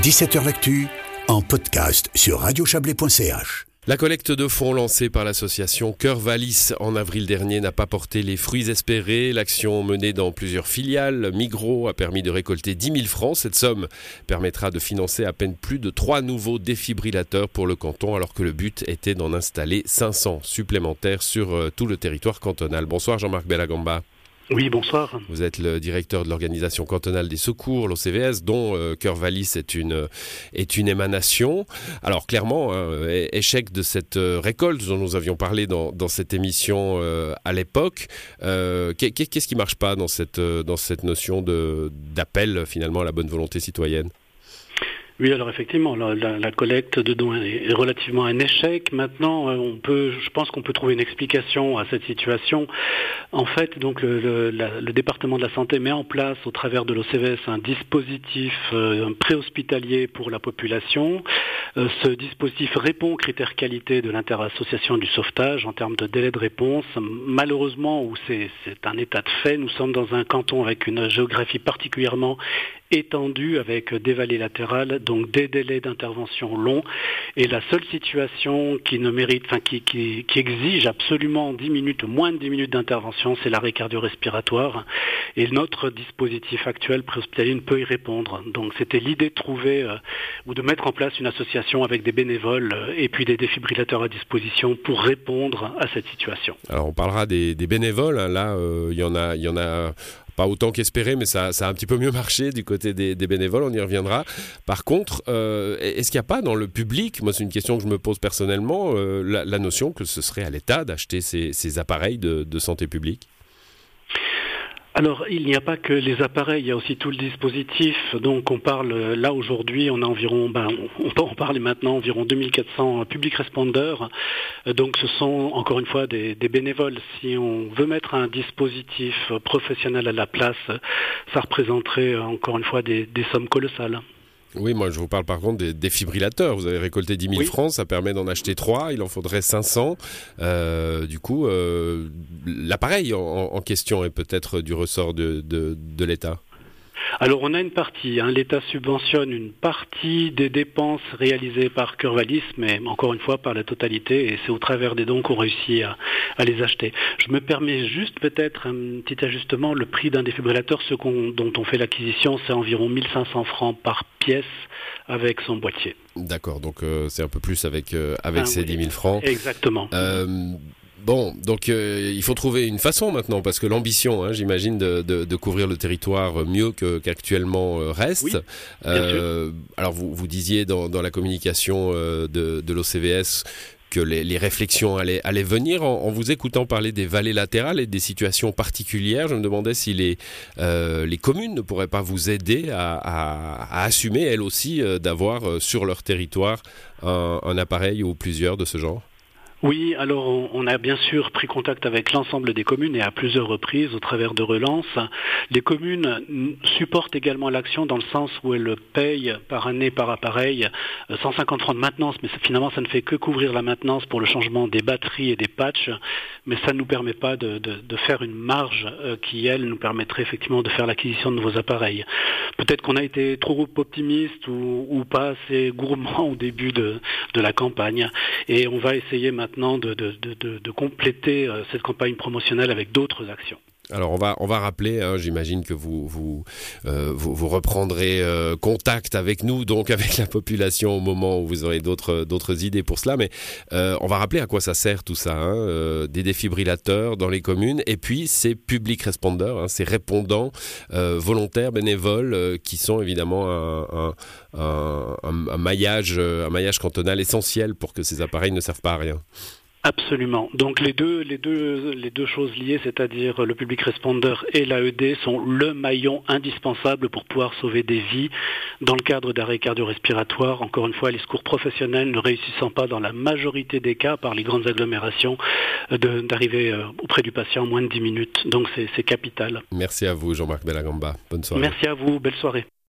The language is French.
17h L'actu en podcast sur radiochablais.ch. La collecte de fonds lancée par l'association Cœur Valis en avril dernier n'a pas porté les fruits espérés. L'action menée dans plusieurs filiales, Migros, a permis de récolter 10 000 francs. Cette somme permettra de financer à peine plus de trois nouveaux défibrillateurs pour le canton, alors que le but était d'en installer 500 supplémentaires sur euh, tout le territoire cantonal. Bonsoir Jean-Marc Bellagamba. Oui, bonsoir. Vous êtes le directeur de l'organisation cantonale des secours, l'OCVS, dont euh, Cœur Valis est une, est une émanation. Alors clairement, hein, échec de cette euh, récolte dont nous avions parlé dans, dans cette émission euh, à l'époque. Qu'est-ce qui marche pas dans cette, dans cette notion d'appel finalement à la bonne volonté citoyenne? Oui, alors effectivement, la, collecte de dons est relativement un échec. Maintenant, euh, on peut, je pense qu'on peut trouver une explication à cette situation. En fait, donc le, département de la santé met en place, au travers de l'OCVS, un dispositif euh, préhospitalier pour la population. Euh, ce dispositif répond aux critères qualité de l'interassociation du sauvetage en termes de délai de réponse. Malheureusement, où c'est un état de fait, nous sommes dans un canton avec une géographie particulièrement étendue avec des vallées latérales, donc des délais d'intervention longs. Et la seule situation qui ne mérite, enfin qui, qui, exige absolument 10 minutes, moins de 10 minutes d'intervention, c'est l'arrêt cardio-respiratoire. Et notre dispositif actuel préhospitalier ne peut y répondre. Donc c'était l'idée de trouver euh, ou de mettre en place une association avec des bénévoles euh, et puis des défibrillateurs à disposition pour répondre à cette situation. Alors on parlera des, bénévoles. Là, euh, il y en a, il y en a pas autant qu'espéré, mais ça, a un petit peu mieux marché du côté des, bénévoles, on y reviendra. Par contre, euh, est-ce qu'il n'y a pas dans le public, moi c'est une question que je me pose personnellement, euh, la, notion que ce serait à l'État d'acheter ces, appareils de santé publique? Alors, il n'y a pas que les appareils, il y a aussi tout le dispositif. Donc, on parle là aujourd'hui, on a environ, ben, on peut en maintenant, environ 2400 public respondeurs. Donc, ce sont encore une fois des, bénévoles. Si on veut mettre un dispositif professionnel à la place, ça représenterait encore une fois des sommes colossales. Oui, moi je vous parle par contre des défibrillateurs. Vous avez récolté 10 000 francs, ça permet d'en acheter 3, il en faudrait 500. Euh, du coup, euh, l'appareil en, question est peut-être du ressort de, de l'État alors on a une partie, hein. l'État subventionne une partie des dépenses réalisées par Curvalis, mais encore une fois par la totalité, et c'est au travers des dons qu'on réussit à, les acheter. Je me permets juste peut-être un petit ajustement, le prix d'un défibrillateur, ce dont on fait l'acquisition, c'est environ 1500 francs par pièce avec son boîtier. D'accord, donc euh, c'est un peu plus avec, euh, avec ah ces 10 000 francs. Exactement. Euh, Bon, donc euh, il faut trouver une façon maintenant, parce que l'ambition, hein, j'imagine, de, couvrir le territoire mieux qu'actuellement euh, reste. euh, alors vous, vous disiez dans, la communication de, l'OCVS que les, réflexions allaient, allaient venir. En, vous écoutant parler des vallées latérales et des situations particulières, je me demandais si les, les communes ne pourraient pas vous aider à, assumer, elles aussi, d'avoir sur leur territoire un appareil ou plusieurs de ce genre. Oui, alors on a bien sûr pris contact avec l'ensemble des communes et à plusieurs reprises au travers de relances. Les communes supportent également l'action dans le sens où elles payent par année par appareil 150 euh, francs de maintenance, mais finalement ça ne fait que couvrir la maintenance pour le changement des batteries et des patchs, mais ça ne nous permet pas de, faire une marge euh, qui, elle, nous permettrait effectivement de faire l'acquisition de nouveaux appareils. Peut-être qu'on a été trop optimiste ou, pas assez gourmand au début de, de la campagne, et on va essayer maintenant maintenant de, de, compléter euh, cette campagne promotionnelle avec d'autres actions. Alors on va on va rappeler, hein, j'imagine que vous vous, euh, vous, reprendrez euh, contact avec nous, donc avec la population au moment où vous aurez d'autres d'autres idées pour cela. Mais on va rappeler à quoi ça sert tout ça, hein, des défibrillateurs dans les communes et puis ces public respondeurs, hein, ces répondants volontaires bénévoles qui sont évidemment un, un, un, maillage un maillage cantonal essentiel pour que ces appareils ne servent pas à rien. Absolument. Donc les deux, les deux, les deux choses liées, c'est-à-dire le public responder et l'AED, sont le maillon indispensable pour pouvoir sauver des vies dans le cadre d'arrêt cardio-respiratoire. Encore une fois, les secours professionnels ne réussissant pas dans la majorité des cas par les grandes agglomérations d'arriver euh, auprès du patient en moins de 10 minutes. Donc c'est capital. Merci à vous, Jean-Marc Bellagamba. Bonne soirée. Merci à vous. Belle soirée.